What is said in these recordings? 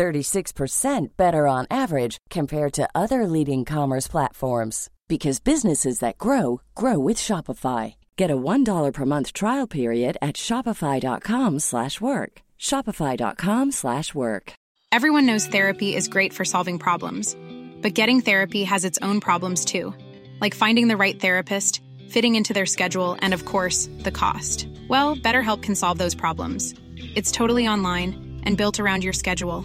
36% better on average compared to other leading commerce platforms because businesses that grow grow with Shopify. Get a $1 per month trial period at shopify.com/work. shopify.com/work. Everyone knows therapy is great for solving problems, but getting therapy has its own problems too, like finding the right therapist, fitting into their schedule, and of course, the cost. Well, BetterHelp can solve those problems. It's totally online and built around your schedule.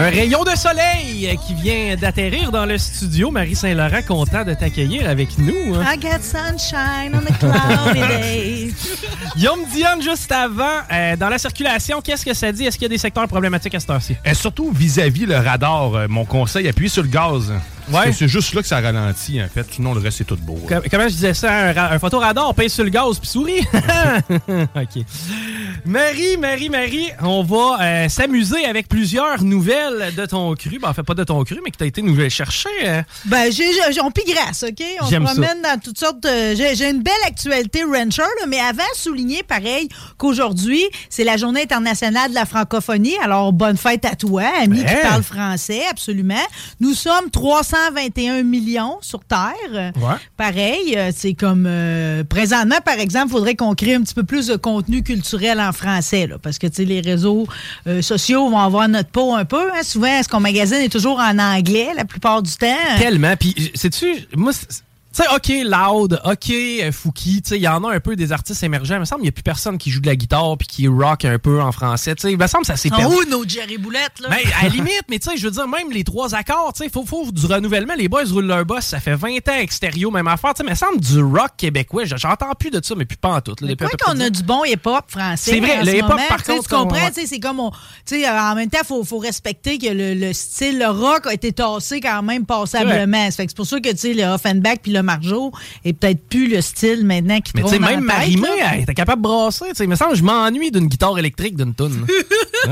Un rayon de soleil qui vient d'atterrir dans le studio. Marie Saint-Laurent, content de t'accueillir avec nous. hein. I got sunshine on a cloudy day. Guillaume Dion, juste avant, euh, dans la circulation, qu'est-ce que ça dit? Est-ce qu'il y a des secteurs problématiques à cette heure-ci? Et surtout vis-à-vis le radar, euh, mon conseil, appuyez sur le gaz. Que C'est juste là que ça ralentit, en fait. Sinon, le reste, c'est tout beau. là. Com- Comment je disais ça? Un, un photoradar, on pèse sur le gaz puis souris. OK. Marie, Marie, Marie, on va euh, s'amuser avec plusieurs nouvelles de ton cru. Ben, en fait, pas de ton cru, mais que tu as été nous chercher. euh. Ben, j'ai, j'ai- on pigrasse, OK? On se ça. promène dans toutes sortes de... J'ai, j'ai une belle actualité rancher, là, mais avant, souligner, pareil, qu'aujourd'hui, c'est la journée internationale de la francophonie. Alors, bonne fête à toi, ami Ben. qui parle français, absolument. Nous sommes 321 millions sur Terre. Ouais. Pareil, euh, c'est comme... euh, présentement, par exemple, il faudrait qu'on crée un petit peu plus de contenu culturel en français, là, parce que, tu sais, les réseaux euh, sociaux vont avoir notre peau un peu. hein. Souvent, ce qu'on magasine est toujours en anglais la plupart du temps? Tellement. Puis, sais-tu, moi, tu sais, OK, Loud, OK, euh, Fouki, tu sais, il y en a un peu des artistes émergents. Il me semble qu'il n'y a plus personne qui joue de la guitare puis qui rock un peu en français. Tu sais, il me semble que ça s'est perdu. où nos Jerry Boulettes, là? Ben, à la limite, mais tu sais, je veux dire, même les trois accords, tu sais, faut, faut du renouvellement. Les boys roulent leur boss, ça fait 20 ans extérieur, même affaire. Tu sais, mais ça me semble du rock québécois. J'entends plus de ça, mais plus pas en tout. Là, depuis près qu'on a du bon hip-hop français. C'est vrai, le hip-hop, par contre, Tu comprends, tu sais, c'est comme on. Tu sais, en même temps, il faut, faut respecter que le, le style, le rock a été tassé quand même passablement. Ça fait que c'est pour ça que, tu sais, le Offenbach puis le Marjo est peut-être plus le style maintenant qui Mais tu sais, trône en même tête, Marimé, elle était capable de brasser. Il me semble je m'ennuie d'une guitare électrique d'une toune.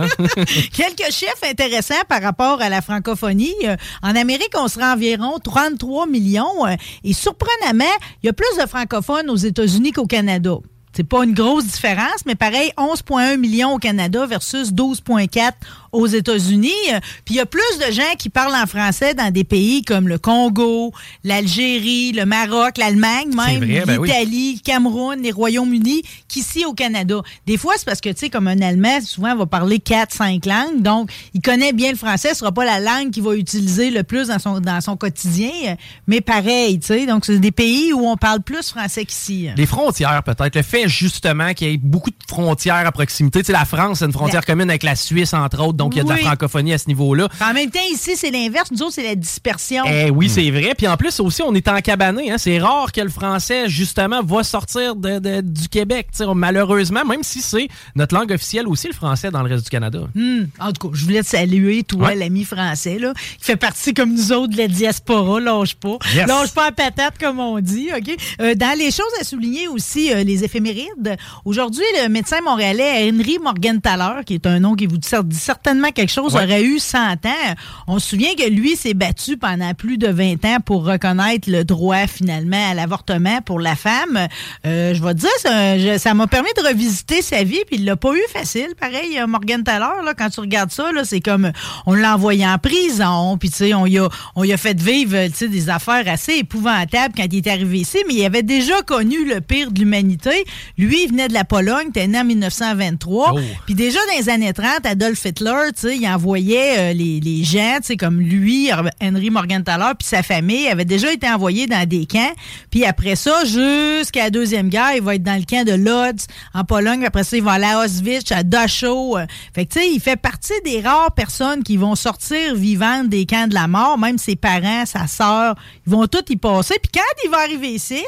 Quelques chiffres intéressants par rapport à la francophonie. Euh, En Amérique, on serait environ 33 millions. euh, Et surprenamment, il y a plus de francophones aux États-Unis qu'au Canada. C'est pas une grosse différence, mais pareil, 11,1 millions au Canada versus 12,4 aux États-Unis. Euh, Puis il y a plus de gens qui parlent en français dans des pays comme le Congo, l'Algérie, le Maroc, l'Allemagne, même ben oui. l'Italie, le Cameroun, les Royaumes-Unis, qu'ici au Canada. Des fois, c'est parce que, tu sais, comme un Allemand, souvent, va parler quatre, cinq langues. Donc, il connaît bien le français. Ce sera pas la langue qu'il va utiliser le plus dans son, dans son quotidien. Mais pareil, tu sais. Donc, c'est des pays où on parle plus français qu'ici. Les frontières, peut-être. Le fait, justement, qu'il y ait beaucoup de frontières à proximité. Tu sais, la France, c'est une frontière La- commune avec la Suisse, entre autres. Donc, il y a de la francophonie à ce niveau-là. En même temps, ici, c'est l'inverse. Nous autres, c'est la dispersion. Eh oui, c'est vrai. Puis en plus aussi, on est en cabané. Hein. C'est rare que le français, justement, va sortir de- de- du Québec. Malheureusement, même si c'est notre langue officielle aussi, le français, dans le reste du Canada. Hmm. En tout cas, je voulais te saluer, toi, Ouais. l'ami français, là, qui fait partie comme nous autres de la diaspora, lâche pas. Yes. Lâche pas en patate, comme on dit, OK? Euh, dans les choses à souligner aussi, euh, les éphémérides. Aujourd'hui, le médecin montréalais Henry Morgenthaler, qui est un nom qui vous dit cer- dit certainement quelque chose, Ouais. aurait eu 100 ans. On se souvient que lui s'est battu pendant plus de 20 ans pour reconnaître le droit, finalement, à l'avortement pour la femme. Euh, je vais te dire, ça je- ça m'a permis de revisiter sa vie, puis il l'a pas eu facile, pareil, euh, Morgan là, quand tu regardes ça, là, c'est comme, on l'a envoyé en prison, puis tu sais, on y a, on y a fait vivre, euh, des affaires assez épouvantables quand il est arrivé ici, mais il avait déjà connu le pire de l'humanité. Lui, il venait de la Pologne, était né en 1923, Oh. puis déjà dans les années 30, Adolf Hitler il envoyait les, les gens, comme lui, Henry Morgenthaler, puis sa famille, avaient déjà été envoyés dans des camps. Puis après ça, jusqu'à la Deuxième Guerre, il va être dans le camp de Lodz, en Pologne. Après ça, il va à Auschwitz, à Dachau. Fait que, tu sais, il fait partie des rares personnes qui vont sortir vivantes des camps de la mort. Même ses parents, sa sœur, ils vont tous y passer. Puis quand il va arriver ici,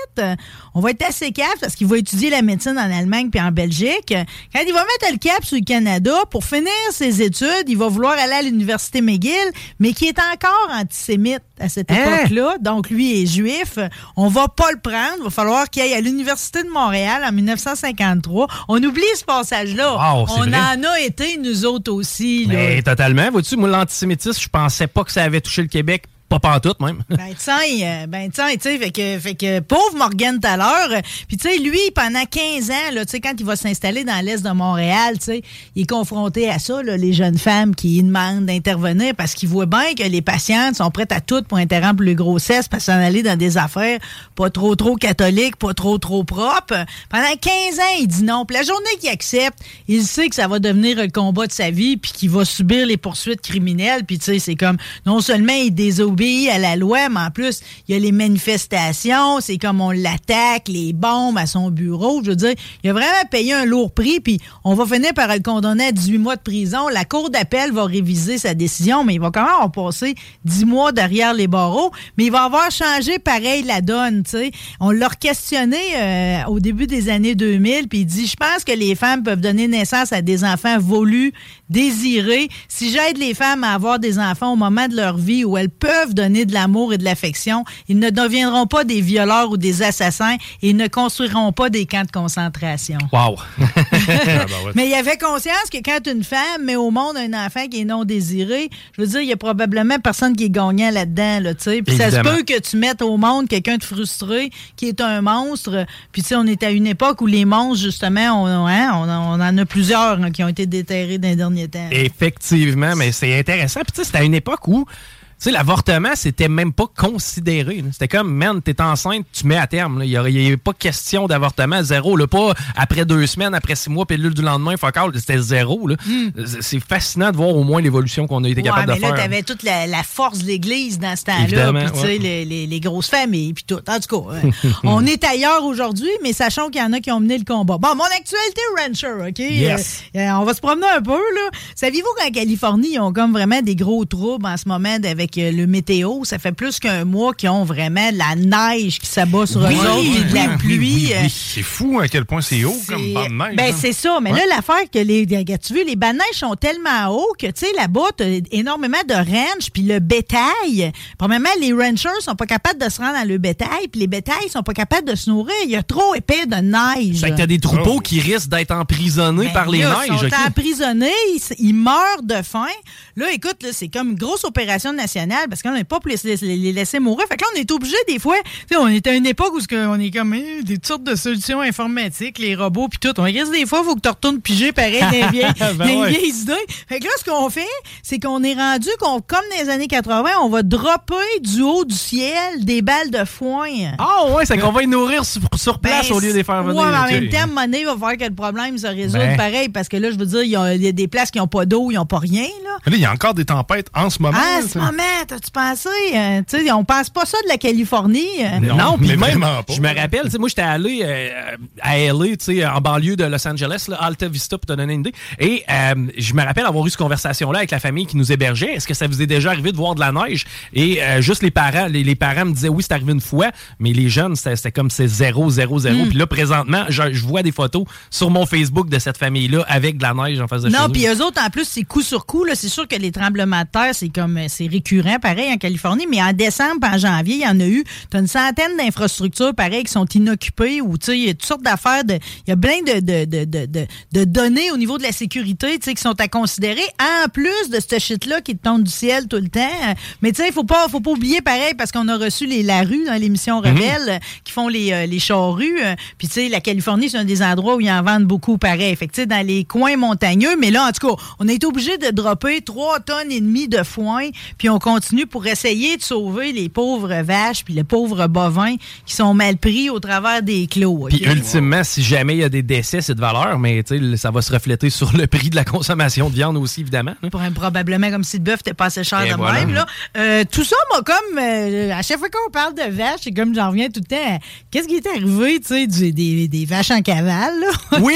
on va être assez cap parce qu'il va étudier la médecine en Allemagne puis en Belgique. Quand il va mettre le cap sur le Canada, pour finir ses études, il va vouloir aller à l'Université McGill, mais qui est encore antisémite à cette hein? époque-là. Donc, lui est juif. On va pas le prendre. Il va falloir qu'il aille à l'Université de Montréal en 1953. On oublie ce passage-là. on en a été, nous autres aussi. Mais totalement. Vois-tu, moi, l'antisémitisme, je pensais pas que ça avait touché le Québec pas pantoute, même. ben, tiens, euh, ben, tiens, tu sais, fait que, fait que, pauvre Morgan tout à l'heure. Puis, tu sais, lui, pendant 15 ans, là, tu sais, quand il va s'installer dans l'Est de Montréal, tu sais, il est confronté à ça, là, les jeunes femmes qui demandent d'intervenir parce qu'il voit bien que les patientes sont prêtes à tout pour interrompre les grossesses, parce s'en aller dans des affaires pas trop, trop catholiques, pas trop, trop propres. Pendant 15 ans, il dit non. Puis la journée qu'il accepte, il sait que ça va devenir le combat de sa vie, puis qu'il va subir les poursuites criminelles. Puis, tu sais, c'est comme, non seulement il désobéit, à la loi, mais en plus, il y a les manifestations, c'est comme on l'attaque, les bombes à son bureau. Je veux dire, il a vraiment payé un lourd prix, puis on va finir par le condamner à 18 mois de prison. La Cour d'appel va réviser sa décision, mais il va quand même en passer 10 mois derrière les barreaux, mais il va avoir changé pareil la donne, tu sais. On l'a questionné euh, au début des années 2000, puis il dit, je pense que les femmes peuvent donner naissance à des enfants volus, désirés. Si j'aide les femmes à avoir des enfants au moment de leur vie où elles peuvent donner de l'amour et de l'affection. Ils ne deviendront pas des violeurs ou des assassins et ils ne construiront pas des camps de concentration. Wow! Ah, ben Mais il avait conscience que quand une femme met au monde un enfant qui est non désiré, je veux dire, il y a probablement personne qui est gagnant là-dedans, là, tu sais. Puis ça se peut que tu mettes au monde quelqu'un de frustré qui est un monstre. Puis tu sais, on est à une époque où les monstres, justement, on, hein, on, en a plusieurs hein, qui ont été déterrés dans les derniers Effectivement, mais c'est intéressant. Puis tu sais, c'est à une époque où sais, l'avortement, c'était même pas considéré. C'était comme, man, t'es enceinte, tu mets à terme. Il n'y avait pas question d'avortement, zéro. Là, pas après deux semaines, après six mois, pilule du lendemain, fuck out, c'était zéro. Hmm. C'est fascinant de voir au moins l'évolution qu'on a été capable de faire. Là, t'avais toute la, force de l'Église dans ce temps-là, puis tu sais, les, grosses familles, puis tout. En tout cas, on est ailleurs aujourd'hui, mais sachons qu'il y en a qui ont mené le combat. Bon, mon actualité rancher, OK? Yes. Euh, on va se promener un peu, là. Saviez-vous qu'en Californie, ils ont comme vraiment des gros troubles en ce moment avec le météo. Ça fait plus qu'un mois qu'ils ont vraiment la neige qui s'abat sur eux autres et de la pluie. Euh, c'est fou à quel point c'est haut comme banc de neige. Ben, c'est ça. Mais là, l'affaire que les. Tu vois, les bancs de neige sont tellement hauts que, tu sais, là-bas, tu as énormément de ranch, puis le bétail. Premièrement, les ranchers sont pas capables de se rendre dans le bétail, puis les bétails sont pas capables de se nourrir. Il y a trop épais de neige. Fait que t'as des troupeaux oh. qui risquent d'être emprisonnés ben par les neiges. Ils sont emprisonnés, ils, meurent de faim. Là, écoute, c'est comme une grosse opération nationale parce qu'on n'est pas pour les, laisser mourir. Fait que là, on est obligé des fois. On est à une époque où on est comme hein, des sortes de solutions informatiques, les robots puis tout. On regarde des fois, il faut que tu retournes piger pareil des vieilles, ben idées. Fait que là, ce qu'on fait, c'est qu'on est rendu qu'on, comme dans les années 80, on va dropper du haut du ciel des balles de foin. Ah ouais, c'est qu'on va y nourrir sur, place ben, au lieu de les faire venir. Ouais, mais en même temps, monnaie va faire que le problème se résout ben. pareil parce que là, je veux dire, il y, a des places qui n'ont pas d'eau, ils n'ont pas rien. Là. il y a encore des tempêtes en ce moment. Ah, en ce moment, tu pensé? Euh, sais, on pense pas ça de la Californie. Euh. Non, puis même, je me rappelle, moi, j'étais allé euh, à LA, en banlieue de Los Angeles, là, Alta Vista, pour te donner une idée. Et je me rappelle avoir eu cette conversation-là avec la famille qui nous hébergeait. Est-ce que ça vous est déjà arrivé de voir de la neige? Et juste les parents, les, parents me disaient, oui, c'est arrivé une fois, mais les jeunes, c'était comme c'est zéro, zéro, zéro. Hmm. Puis là, présentement, je, vois des photos sur mon Facebook de cette famille-là avec de la neige en face de Non, puis eux autres, en plus, c'est coup sur coup. C'est sûr que les tremblements de terre, c'est comme c'est récurrent, pareil, en Californie, mais en décembre, en janvier, il y en a eu. Tu as une centaine d'infrastructures, pareil, qui sont inoccupées ou, tu sais, il y a toutes sortes d'affaires. Il y a plein de, de, de, de, données au niveau de la sécurité, tu sais, qui sont à considérer, en plus de ce shit-là qui tombe du ciel tout le temps. Mais, tu sais, il faut pas, faut pas oublier, pareil, parce qu'on a reçu les La Rue dans l'émission mhm. Rebelle, qui font les, euh, les charrues. Puis, tu sais, la Californie, c'est un des endroits où ils en vendent beaucoup, pareil. Fait que, tu sais, dans les coins montagneux. Mais là, en tout cas, on est obligé de dropper trois tonnes et demie de foin, puis on continue pour essayer de sauver les pauvres vaches puis les pauvres bovins qui sont mal pris au travers des clos. Puis ultimement, si jamais il y a des décès, c'est de valeur, mais ça va se refléter sur le prix de la consommation de viande aussi, évidemment. Probablement comme si le bœuf n'était pas assez cher de même. Là. Euh, tout ça m'a comme, euh, à chaque fois qu'on parle de vaches, c'est comme j'en reviens tout le temps, qu'est-ce qui est arrivé, tu sais, des, des, vaches en cavale? Là? Oui,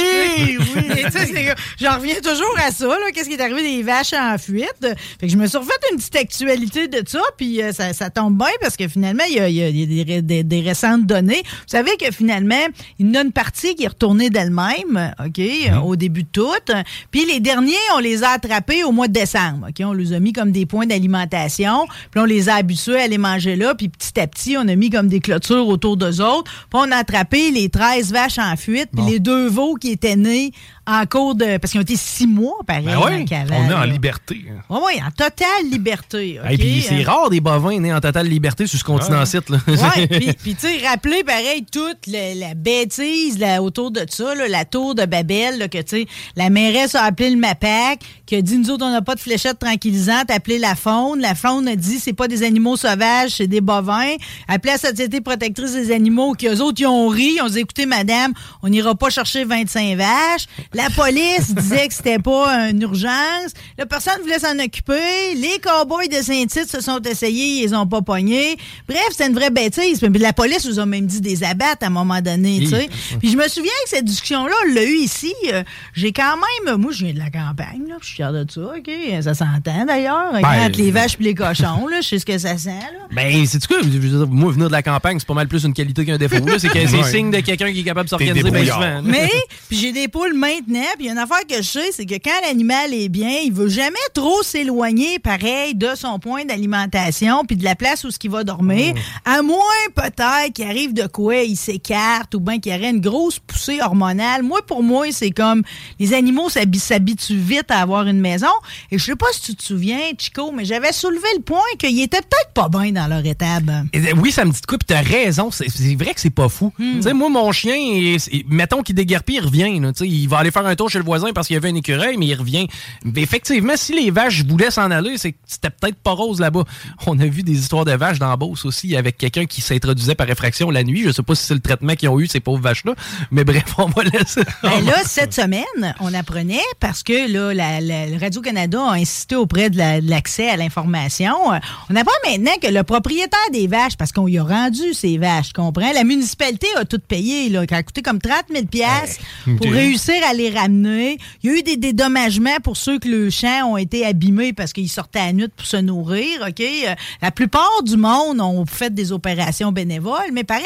oui. j'en reviens toujours à ça, qu'est-ce qui est arrivé des vaches en fuite? Fait que je me suis refait une petite de ça, puis euh, ça, tombe bien parce que finalement, il y a, des, récentes données. Vous savez que finalement, il y en a une partie qui est retournée d'elle-même, OK, mhm. au début de tout. Puis les derniers, on les a attrapés au mois de décembre, OK? On les a mis comme des points d'alimentation, puis on les a habitués à les manger là, puis petit à petit, on a mis comme des clôtures autour d'eux autres, puis on a attrapé les 13 vaches en fuite, puis les deux veaux qui étaient nés en cours de. Parce qu'ils ont été six mois, pareil, ben On est en liberté. Oui, oui, en totale liberté. Et puis c'est euh, rare des bovins nés en totale liberté sur ce continent-site. Oui, puis tu sais, rappelez pareil toute la, bêtise là, autour de ça, la tour de Babel, que tu sais, la mairesse a appelé le MAPAC, qui a dit nous autres, on n'a pas de fléchette tranquillisante, appelé la faune. La faune a dit c'est pas des animaux sauvages, c'est des bovins. Appelé la Société protectrice des animaux, qui eux autres, ils ont ri. Ils ont dit écoutez, madame, on n'ira pas chercher 25 vaches. La police disait que c'était pas une urgence. La personne voulait s'en occuper. Les cowboys de Saint-Tite se sont essayés, ils ont pas pogné. Bref, c'est une vraie bêtise. Puis la police nous a même dit des abattes à un moment donné, tu sais. Puis je me souviens que cette discussion-là, on l'a eu ici. Euh, j'ai quand même, moi, je viens de la campagne, là, je suis fier de ça, OK? Ça s'entend d'ailleurs. Ben, les vaches puis les cochons, là, je sais ce que ça sent, là. Ben, c'est quoi? Moi, venir de la campagne, c'est pas mal plus une qualité qu'un défaut. C'est signe de quelqu'un qui est capable de s'organiser bien souvent. Mais, puis j'ai des poules maintenant puis une affaire que je sais, c'est que quand l'animal est bien, il veut jamais trop s'éloigner, pareil, de son point d'alimentation puis de la place où ce qu'il va dormir. Oh. À moins, peut-être, qu'il arrive de quoi, il s'écarte ou bien qu'il y aurait une grosse poussée hormonale. Moi, pour moi, c'est comme les animaux s'habituent vite à avoir une maison. Et je sais pas si tu te souviens, Chico, mais j'avais soulevé le point qu'ils étaient peut-être pas bien dans leur étable. oui, ça me dit de quoi, puis t'as raison. C'est vrai que c'est pas fou. Hmm. Tu sais, moi, mon chien, mettons qu'il déguerpit, il revient. il va aller faire un tour chez le voisin parce qu'il y avait un écureuil, mais il revient. effectivement, si les vaches voulaient s'en aller, c'était peut-être pas rose là-bas. On a vu des histoires de vaches dans Beauce aussi, avec quelqu'un qui s'introduisait par effraction la nuit. Je sais pas si c'est le traitement qu'ils ont eu, ces pauvres vaches-là, mais bref, on va laisser. Ben là, cette semaine, on apprenait, parce que là, la, Radio-Canada a insisté auprès de l'accès à l'information, on apprend maintenant que le propriétaire des vaches, parce qu'on y a rendu ces vaches, comprends? La municipalité a tout payé, là, qui a coûté comme 30 000 pour réussir à les ramener. Il y a eu des dédommagements pour ceux que le champ ont été abîmés parce qu'ils sortaient à nuit pour se nourrir. OK? Euh, la plupart du monde ont fait des opérations bénévoles, mais pareil,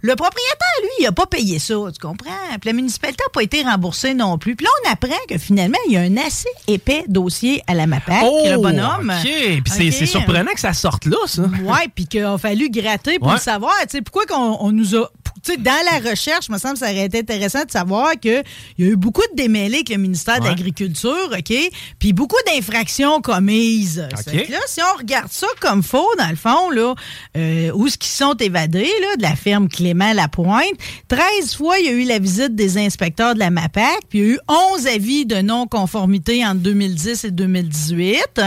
le propriétaire, lui, il n'a pas payé ça, tu comprends? Puis la municipalité n'a pas été remboursée non plus. Puis là, on apprend que finalement, il y a un assez épais dossier à la MAPAC, oh, le bonhomme. OK. Puis c'est surprenant que ça sorte là, ça. Oui, puis qu'il a fallu gratter pour le savoir. Tu sais, pourquoi qu'on on nous a sais, dans la recherche, me semble que ça aurait été intéressant de savoir qu'il y a eu beaucoup de démêlés avec le ministère de l'Agriculture, OK? Puis beaucoup d'infractions commises. là, si on regarde ça comme faux, dans le fond, là, euh, où ce qui sont évadés, là, de la ferme Clément Lapointe, 13 fois, il y a eu la visite des inspecteurs de la MAPAC, puis il y a eu 11 avis de non-conformité entre 2010 et 2018.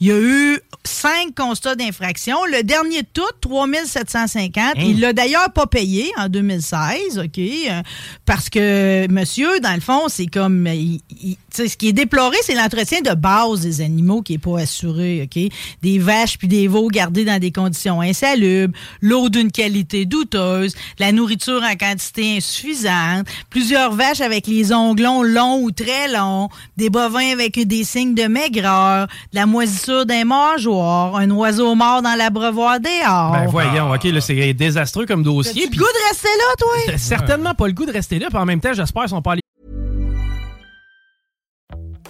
Il y a eu 5 constats d'infraction. Le dernier de tout, 3750. Hein? Il l'a d'ailleurs pas payé en 2016, OK? Euh, parce que monsieur, dans le fond, c'est comme. Ce qui est déploré, c'est l'entretien de base des animaux qui n'est pas assuré, OK? Des vaches puis des veaux gardés dans des conditions insalubres, l'eau d'une qualité douteuse, la nourriture en quantité insuffisante, plusieurs vaches avec les onglons longs ou très longs, des bovins avec des signes de maigreur, de la moisissure d'un mangeoire, un oiseau mort dans l'abreuvoir dehors. Ben voyons, OK, là, c'est désastreux comme dossier. Puis... goût de rester là, toi? Certainement pas le goût de rester là, puis en même temps, j'espère qu'ils sont pas allés.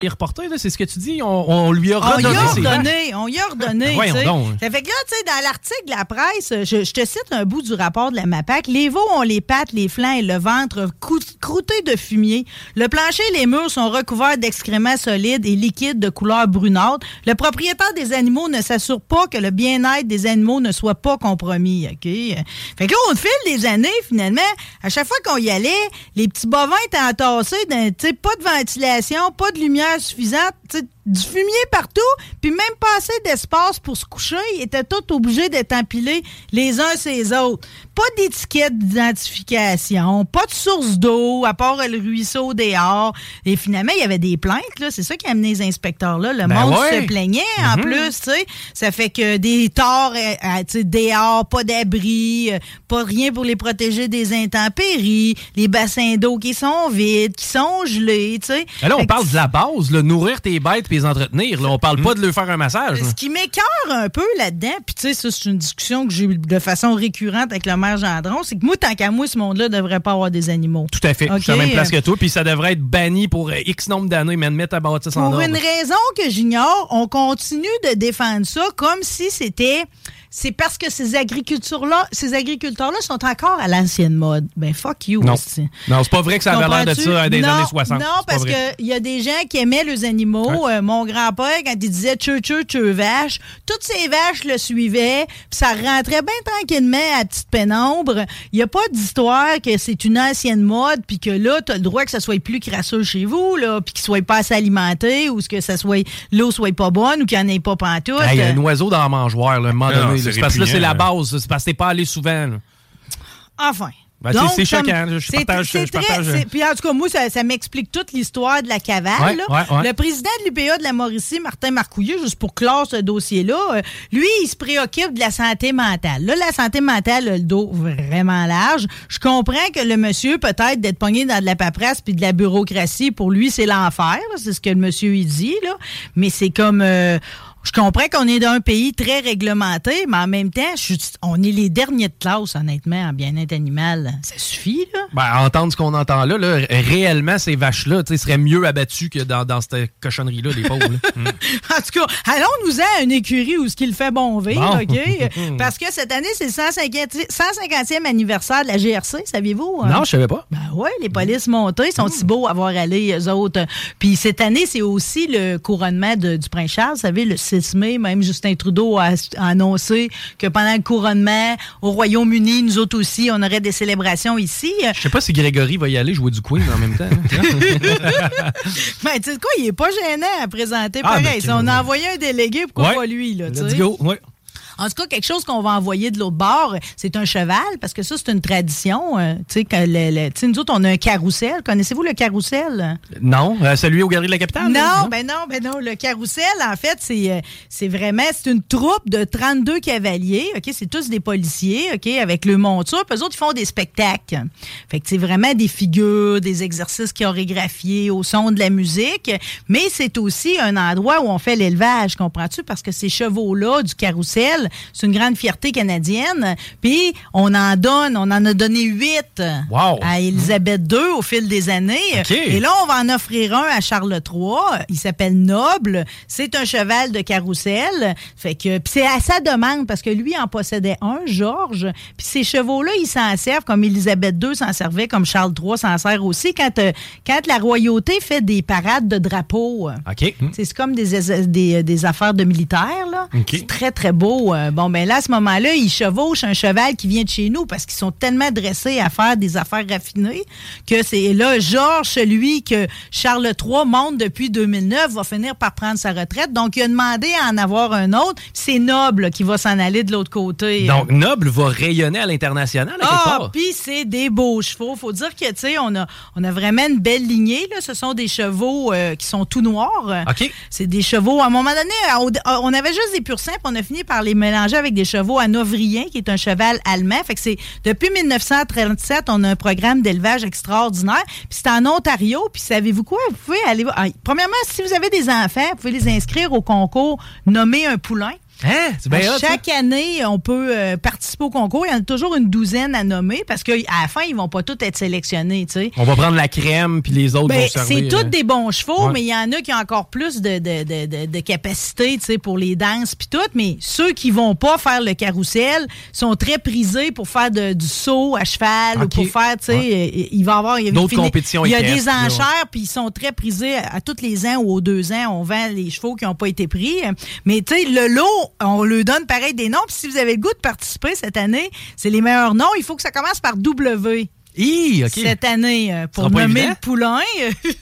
Les reporters, c'est ce que tu dis, on, on lui a redonné. On y a redonné, on y a redonné. Sais. donc. Ça fait que là, tu sais, dans l'article de la presse, je, je te cite un bout du rapport de la MAPAC. Les veaux ont les pattes, les flancs et le ventre croûtés de fumier. Le plancher et les murs sont recouverts d'excréments solides et liquides de couleur brunâtre. Le propriétaire des animaux ne s'assure pas que le bien-être des animaux ne soit pas compromis. OK? Fait que là, au fil des années, finalement, à chaque fois qu'on y allait, les petits bovins étaient entassés, dans, tu sais, pas de ventilation, pas de lumière suffisante, tu du fumier partout, puis même pas assez d'espace pour se coucher. Ils étaient tous obligés d'être empilés les uns sur les autres. Pas d'étiquette d'identification, pas de source d'eau, à part le ruisseau dehors. Et finalement, il y avait des plaintes, là. C'est ça qui a amené les inspecteurs-là. Le Ben monde ouais. se plaignait, en Mhm. plus, tu sais. Ça fait que des torts, euh, euh, tu sais, dehors, pas d'abri, euh, pas rien pour les protéger des intempéries, les bassins d'eau qui sont vides, qui sont gelés, tu sais. Mais là, on Fait que parle de la base, là, nourrir tes bêtes et les entretenir. Là. On parle pas de leur faire un massage. Ce qui m'écœure un peu là-dedans, puis tu sais, ça, c'est une discussion que j'ai eue de façon récurrente avec le maire Gendron, c'est que moi, tant qu'à moi, ce monde-là devrait pas avoir des animaux. Tout à fait. OK. Je suis à la même place que toi. Puis ça devrait être banni pour euh, X nombre d'années, mais mettre ta bâtisse en Pour ordre. une raison que j'ignore, on continue de défendre ça comme si c'était. C'est parce que ces agriculteurs-là, ces agriculteurs-là sont encore à l'ancienne mode. Ben fuck you. Non. Non, c'est pas vrai que ça avait l'air de ça hein, des Non, années 60. Non, parce qu'il y a des gens qui aimaient les animaux. Ouais. Euh, mon grand-père, quand il disait tchou tchou tchou vache, toutes ces vaches le suivaient, puis ça rentrait bien tranquillement à petite pénombre. Il n'y a pas d'histoire que c'est une ancienne mode, puis que là, tu as le droit que ça soit plus crasseux chez vous, là, puis qu'il soit pas assez alimenté, ou que ça soit l'eau soit pas bonne, ou qu'il n'y en ait pas pantoute. Hey, Il y a un oiseau dans la mangeoire, là, à un moment Non, donné. C'est parce que là, c'est la base. C'est parce que t'es pas allé souvent. là. Enfin. Ben, c'est- Donc, c'est comme- choquant, je partage- je partage. très- Puis en tout cas, moi, ça, ça m'explique toute l'histoire de la cavale. Ouais, là. ouais, ouais. Le président de l'UPA de la Mauricie, Martin Marcouillet, juste pour clore ce dossier-là, euh, lui, il se préoccupe de la santé mentale. Là, la santé mentale a le dos vraiment large. Je comprends que le monsieur, peut-être, d'être pogné dans de la paperasse puis de la bureaucratie, pour lui, c'est l'enfer. C'est ce que le monsieur, il dit. Là. Mais c'est comme... euh, je comprends qu'on est dans un pays très réglementé, mais en même temps, je suis- on est les derniers de classe, honnêtement, en bien-être animal. Ça suffit, là? Ben, entendre ce qu'on entend là, là, réellement, ces vaches-là tu sais, seraient mieux abattues que dans, dans cette cochonnerie-là, les pauvres. là. Mm. En tout cas, allons-nous-en à une écurie où ce qu'il fait bon vivre, Bon. OK? Parce que cette année, c'est le 150 150e anniversaire de la GRC, saviez-vous? hein? Non, je savais pas. Ben oui, les polices montées sont si beaux à voir aller, eux autres. Puis cette année, c'est aussi le couronnement de- du prince Charles. Vous savez, le 6 mai, même Justin Trudeau a, a annoncé que pendant le couronnement au Royaume-Uni, nous autres aussi, on aurait des célébrations ici. Je sais pas si Grégory va y aller jouer du Queen en même temps. hein. Ben, tu sais quoi, il est pas gênant à présenter Ah, pareil. ben, Si on a envoyé un délégué, pourquoi Ouais. pas lui, là, Let's go. Ouais. En tout cas, quelque chose qu'on va envoyer de l'autre bord, c'est un cheval, parce que ça, c'est une tradition. euh, tu sais, que le- le- tu sais, nous autres, on a un carrousel. Connaissez-vous le carrousel? Non, euh, celui au Galerie de la Capitale? Non, ben non, ben non. Le carrousel, en fait, c'est euh, c'est vraiment c'est une troupe de 32 cavaliers. Ok, c'est tous des policiers, ok, avec le monture. Puis eux autres, ils font des spectacles. Fait que c'est vraiment des figures, des exercices chorégraphiés au son de la musique. Mais c'est aussi un endroit où on fait l'élevage, comprends-tu? Parce que ces chevaux-là du carrousel, c'est une grande fierté canadienne. Puis on en donne, on en a donné huit Wow. à Élisabeth II au fil des années. Et là, on va en offrir un à Charles III. Il s'appelle Noble. C'est un cheval de carrousel. Fait que puis c'est à sa demande parce que lui en possédait un, Georges. Puis ces chevaux-là, ils s'en servent comme Élisabeth II s'en servait, comme Charles III s'en sert aussi quand euh, quand la royauté fait des parades de drapeaux. OK. C'est comme des, des, des affaires de militaires, là. C'est très, très beau. Euh, bon, ben là, à ce moment-là, ils chevauchent un cheval qui vient de chez nous parce qu'ils sont tellement dressés à faire des affaires raffinées que c'est là, Georges, celui que Charles III monte depuis 2009, va finir par prendre sa retraite. Donc, il a demandé à en avoir un autre. C'est Noble qui va s'en aller de l'autre côté. Donc, Noble va rayonner à l'international. Ah, puis c'est des beaux chevaux. Faut dire que, tu sais, on a, on a vraiment une belle lignée. Là. Ce sont des chevaux euh, qui sont tout noirs. OK. C'est des chevaux, à un moment donné, on avait juste des pur simples. On a fini par les avec des chevaux hanovriens, qui est un cheval allemand. Fait que c'est depuis 1937, on a un programme d'élevage extraordinaire. Puis c'est en Ontario. Puis savez-vous quoi? Vous pouvez aller. Ah, premièrement, si vous avez des enfants, vous pouvez les inscrire au concours Nommer un poulain. Hein? chaque année, on peut euh, participer au concours. Il y en a toujours une douzaine à nommer parce qu'à la fin, ils vont pas tous être sélectionnés. On va prendre la crème puis les autres ben, vont servir. C'est tous euh, des bons chevaux, mais il y en a qui ont encore plus de, de, de, de capacité pour les danses puis tout. Mais ceux qui vont pas faire le carrousel sont très prisés pour faire du saut à cheval ou pour faire, euh, il va y avoir... D'autres compétitions Il y a des enchères puis ils sont très prisés à, tous les ans ou aux deux ans. On vend les chevaux qui n'ont pas été pris. Mais tu sais, le lot on lui donne pareil des noms. Puis si vous avez le goût de participer cette année, c'est les meilleurs noms. Il faut que ça commence par W. Cette année, euh, pour nommer le poulain.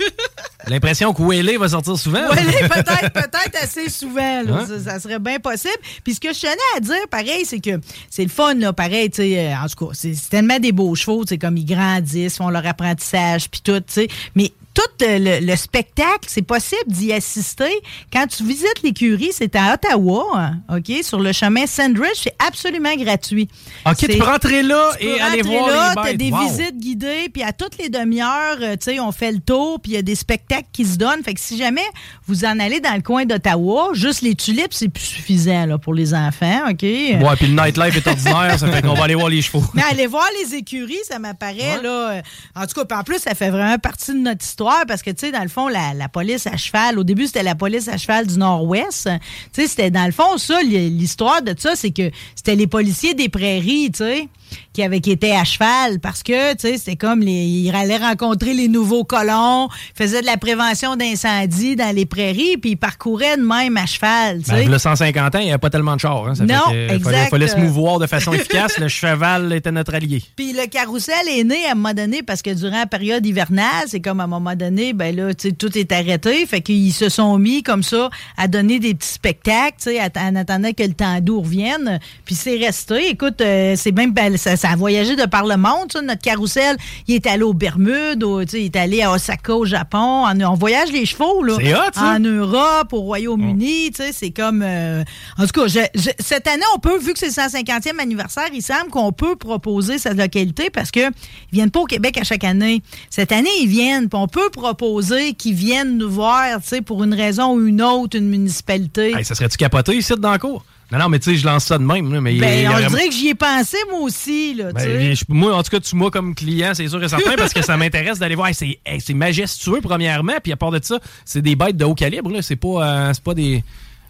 L'impression que Whaley va sortir souvent. Whaley, peut-être, peut-être assez souvent. Hein? Ça, serait bien possible. Puis ce que je tenais à dire, pareil, c'est que c'est le fun, là, pareil, tu sais, euh, en tout cas, c'est tellement des beaux chevaux, tu sais, comme ils grandissent, font leur apprentissage, puis tout, tu sais. Mais tout le, spectacle, c'est possible d'y assister. Quand tu visites l'écurie, c'est à Ottawa, OK, sur le chemin Sandridge, c'est absolument gratuit. OK, tu peux rentrer là et aller voir là, les Tu as des visites guidées, puis à toutes les demi-heures, euh, tu sais, on fait le tour, puis il y a des spectacles qui se donnent. Fait que si jamais vous en allez dans le coin d'Ottawa, juste les tulipes, c'est plus suffisant là, pour les enfants, OK? Ouais, puis le nightlife est ordinaire, ça fait qu'on va aller voir les chevaux. Mais aller voir les écuries, ça m'apparaît, là... Euh, en tout cas, en plus, ça fait vraiment partie de notre histoire parce que, tu sais, dans le fond, la, police à cheval, au début, c'était la police à cheval du Nord-Ouest. Tu sais, c'était dans le fond, ça, l'histoire de ça, c'est que c'était les policiers des prairies, tu sais qui, avait, qui était à cheval parce que, tu sais, c'était comme les, il allait rencontrer les nouveaux colons, faisait de la prévention d'incendie dans les prairies, puis il parcourait de même à cheval, tu ben, le 150 ans, il n'y avait pas tellement de chars. Hein, non, exact. Il fallait, se mouvoir de façon efficace. le cheval était notre allié. Puis le carrousel est né à un moment donné parce que durant la période hivernale, c'est comme à un moment donné, ben là, tout est arrêté. Fait qu'ils se sont mis comme ça à donner des petits spectacles, tu sais, en attendant que le temps revienne. Puis c'est resté. Écoute, euh, c'est même... Ben, ça, ça, a voyagé de par le monde. Notre carrousel, il est allé aux Bermudes, il est allé à Osaka au Japon. On, voyage les chevaux là, en Europe, au Royaume-Uni. C'est comme... Euh, en tout cas, cette année, on peut, vu que c'est le 150e anniversaire, il semble qu'on peut proposer cette localité parce qu'ils viennent pas au Québec à chaque année. Cette année, ils viennent, puis on peut proposer qu'ils viennent nous voir pour une raison ou une autre, une municipalité. ça serait-tu capoté ici dans le cours? Non, non, mais tu sais, je lance ça de même. mais ben, on dirait que j'y ai pensé, moi aussi. Là, ben, moi, en tout cas, tu moi comme client, c'est sûr et certain, parce que ça m'intéresse d'aller voir. c'est majestueux, premièrement. Puis à part de ça, c'est des bêtes de haut calibre. C'est pas, euh, pas des.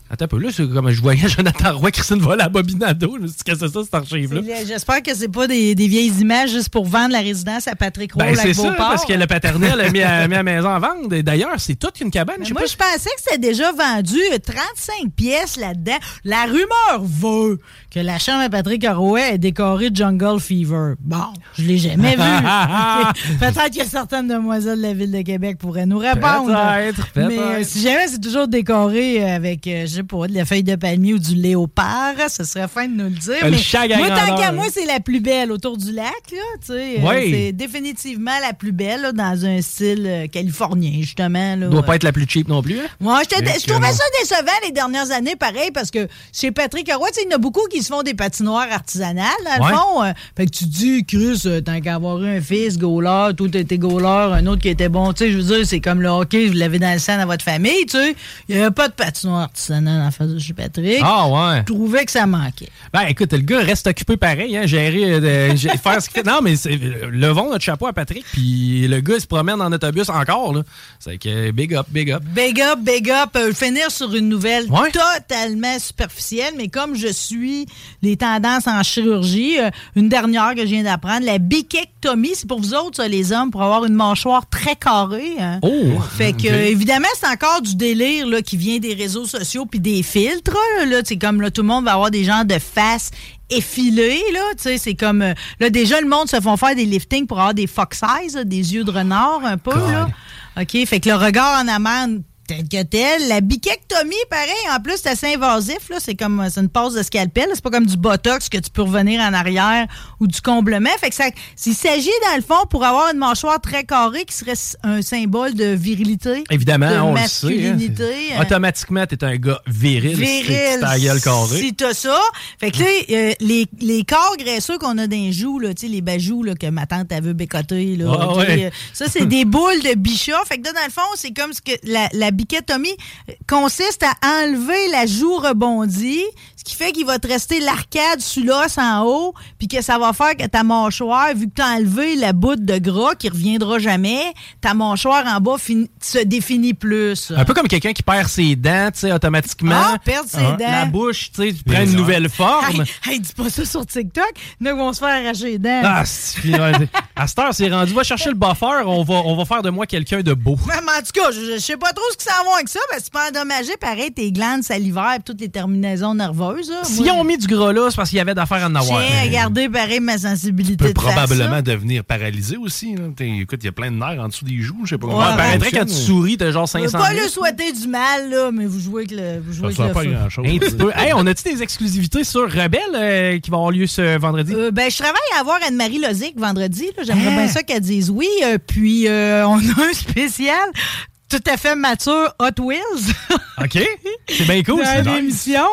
Attends un peu, là, c'est comme je voyais Jonathan Roy, Christine Vola à Bobinado. Je me suis dit, qu'est-ce que c'est ça, cette archive-là? J'espère que c'est pas des, des, vieilles images juste pour vendre la résidence à Patrick Roy. Ben, c'est ça, parce que le paternel a mis à, mis à maison à vendre. D'ailleurs, c'est toute une cabane. moi, je pensais que c'était déjà vendu 35 pièces là-dedans. La rumeur veut que la chambre à Patrick Roy est décorée de Jungle Fever. Bon, je l'ai jamais vu. Peut-être que certaines demoiselles de la ville de Québec pourraient nous répondre. Peut-être, Mais euh, si jamais c'est toujours décoré avec... Euh, sais pas, de la feuille de palmier ou du léopard. Ce serait fin de nous le dire. mais moi, tant qu'à moi, c'est la plus belle autour du lac. Là, euh, C'est définitivement la plus belle dans un style euh, californien, justement. Là, doit pas être la plus cheap non plus. Hein? Moi, je, trouvais ça décevant les dernières années, pareil, parce que chez Patrick Roy, il y en a beaucoup qui se font des patinoires artisanales, dans le fond. Euh. fait que tu dis, Chris, tant qu'à avoir un fils, goaler, tout était goaler, un autre qui était bon. Tu sais, je veux dire, c'est comme le hockey, vous l'avez dans le sang dans votre famille, tu sais. Il n'y avait pas de patinoire artisanale face de chez Patrick. Ah ouais. Je trouvais que ça manquait. Ben écoute, le gars reste occupé pareil, hein, gérer, euh, faire ce qu'il fait. Non, mais euh, levons notre chapeau à Patrick, puis le gars il se promène en autobus encore. Là. C'est que big up, big up. Big up, big up. Euh, finir sur une nouvelle totalement superficielle, mais comme je suis les tendances en chirurgie, une dernière que je viens d'apprendre, la bichectomie, c'est pour vous autres, ça, les hommes, pour avoir une mâchoire très carrée. Hein. Oh! Fait que, évidemment, c'est encore du délire là, qui vient des réseaux sociaux puis des filtres. Là, c'est comme là, tout le monde va avoir des genres de faces effilées. Là, c'est comme euh, là déjà le monde se font faire des liftings pour avoir des fox eyes, des yeux de renard un peu. Là. OK, fait que le regard en amande tel que tel. La biquectomie, pareil, en plus, c'est assez invasif. Là. C'est comme c'est une pause de scalpel. C'est pas comme du botox que tu peux revenir en arrière ou du comblement. Fait que ça, s'il s'agit, dans le fond, pour avoir une mâchoire très carrée qui serait un symbole de virilité. Évidemment, de on masculinité. Le sait, hein. euh, Automatiquement, t'es un gars viril. Viril. Si gueule carrée. Si t'as ça. Fait que là, euh, les, les corps graisseux qu'on a dans les joues, là, tu sais, les bajoux là, que ma tante avait bécoté, là. Ah ok, ouais. euh, Ça, c'est des boules de bichat. Fait que là, dans le fond, c'est comme ce que la, la biquectomie consiste à enlever la joue rebondie, ce qui fait qu'il va te rester l'arcade sous l'os en haut, puis que ça va faire que ta mâchoire, vu que tu as enlevé la boute de gras qui reviendra jamais, ta mâchoire en bas fin- se définit plus. Un peu comme quelqu'un qui perd ses dents, tu sais, automatiquement. Ah, perdre ses dents. La bouche, tu sais, tu prends Les une nouvelle forme. Hey, hey, dis pas ça sur TikTok. Nous vont se faire arracher les dents. Ah, c'est fini. À cette heure, c'est rendu. Va chercher le buffer. On va, on va faire de moi quelqu'un de beau. Mais en tout cas, je, je sais pas trop ce que ça va avec ça, parce que tu peux endommager pareil tes glandes salivaires et toutes les terminaisons nerveuses. là. S'ils Moi, ont mis du gras là, c'est parce qu'il y avait d'affaires à en avoir. J'ai garder pareil ma sensibilité peut de face, probablement devenir paralysé aussi. là. T'es- Écoute, il y a plein de nerfs en dessous des joues. Je sais pas Ouais, comment ça paraîtrait fonctionne, quand tu mais souris, t'as genre Je veux 500 pas 000. lui souhaiter du mal, là, mais vous jouez avec le, vous jouez Ça avec sert le pas feu. grand-chose. Un petit peu. Hey, on a-tu des exclusivités sur Rebelle euh, qui va avoir lieu ce vendredi? Euh, ben, je travaille à avoir Anne-Marie Lozic vendredi. là. J'aimerais Hein? bien ça qu'elle dise oui. Euh, puis, euh, on a un spécial tout à fait mature Hot Wheels. OK. C'est bien cool, ça. dans l'émission.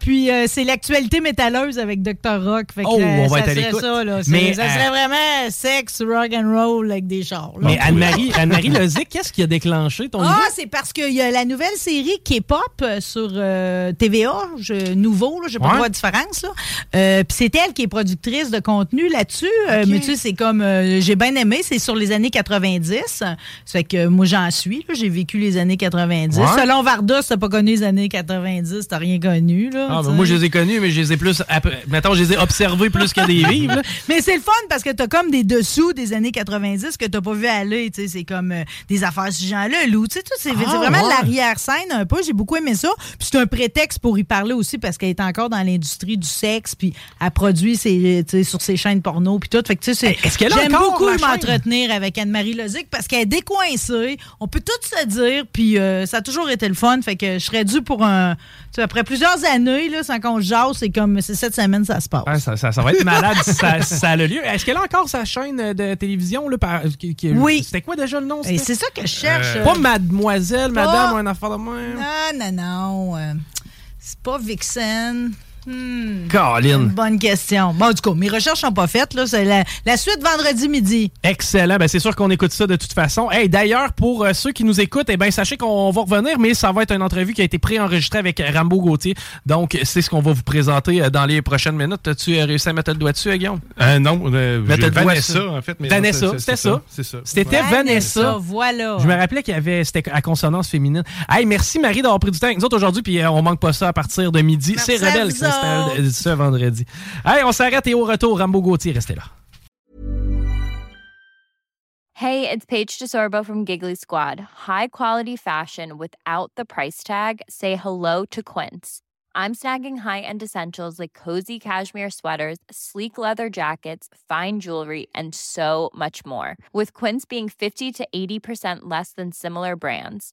Puis euh, c'est l'actualité métalleuse avec Dr. Rock. Fait que, Oh, euh, on va ça être à serait l'écoute. ça, là. C'est- Mais, ça euh, serait vraiment sexe, rock and roll avec des chars. là. Mais Anne-Marie Anne-Marie Lozic, qu'est-ce qui a déclenché ton Ah, c'est parce qu'il y a la nouvelle série K-pop sur euh, TVA, je, nouveau, là, je sais pas Ouais. la différence. là. Puis c'est elle qui est productrice de contenu là-dessus. Mais tu sais, c'est comme, euh, j'ai bien aimé, c'est sur les années 90. Ça fait que moi, j'en suis. là. J'ai vécu les années 90. Ouais. Selon Varda, si t'as pas connu les années 90, t'as rien connu. Là, Ah, ben, moi, je les ai connus, mais je les ai plus. Mettons, je les ai observés plus que des vivres. là. Mais c'est le fun parce que t'as comme des dessous des années 90 que t'as pas vu aller. C'est comme euh, des affaires ce genre-là, loup. tu sais, tout, C'est Ah, vraiment ouais. l'arrière-scène un peu. J'ai beaucoup aimé ça. Puis c'est un prétexte pour y parler aussi parce qu'elle est encore dans l'industrie du sexe. Puis elle produit ses, sais, sur ses chaînes porno. Puis tout. Fait que, tu sais, c'est- Est-ce qu'elle a J'aime beaucoup m'entretenir avec Anne-Marie Lozic parce qu'elle est décoincée. On peut tout se dire. Puis euh, ça a toujours été le fun. Fait que je serais dû pour un. tu sais, après plusieurs années, là, sans qu'on se jase, c'est comme. C'est cette semaine, ça se passe. Ça, ça- ça va être malade si ça, ça a le lieu. Est-ce qu'elle a encore sa chaîne de télévision? Là, par- qui- qui- Oui. C'était quoi déjà le nom? Et c'est ça que je cherche. Pas mademoiselle, madame, ou un affaire de même. Non, non, non. euh, c'est pas Vixen. Hmm. Bonne question. Bon, du coup, mes recherches sont pas faites. Là. C'est la, la suite vendredi midi. Excellent. Ben, c'est sûr qu'on écoute ça de toute façon. Hey, d'ailleurs, pour euh, ceux qui nous écoutent, eh ben, sachez qu'on va revenir, mais ça va être une entrevue qui a été préenregistrée avec Rambo Gauthier. Donc, c'est ce qu'on va vous présenter euh, dans les prochaines minutes. As-tu euh, réussi à mettre le doigt dessus, euh, Guillaume? Euh, non, euh, Mettre j'ai le doigt Vanessa, sur- en fait. mais Vanessa, non, c'est- c'était ça. C'est ça. C'était Vanessa. Voilà. Je me rappelais qu'il y avait, c'était à consonance féminine. Hey, merci Marie d'avoir pris du temps avec nous autres aujourd'hui, puis euh, on manque pas ça à partir de midi. Merci C'est Rebelle vous qui s'installe autres. euh, ce vendredi. Hey, on s'arrête et au retour, Rambo Gauthier, restez là. Hey, it's Paige DeSorbo from Giggly Squad. High quality fashion without the price tag. Say hello to Quince. I'm snagging high-end essentials like cozy cashmere sweaters, sleek leather jackets, fine jewelry, and so much more. With Quince being 50 to 80% less than similar brands.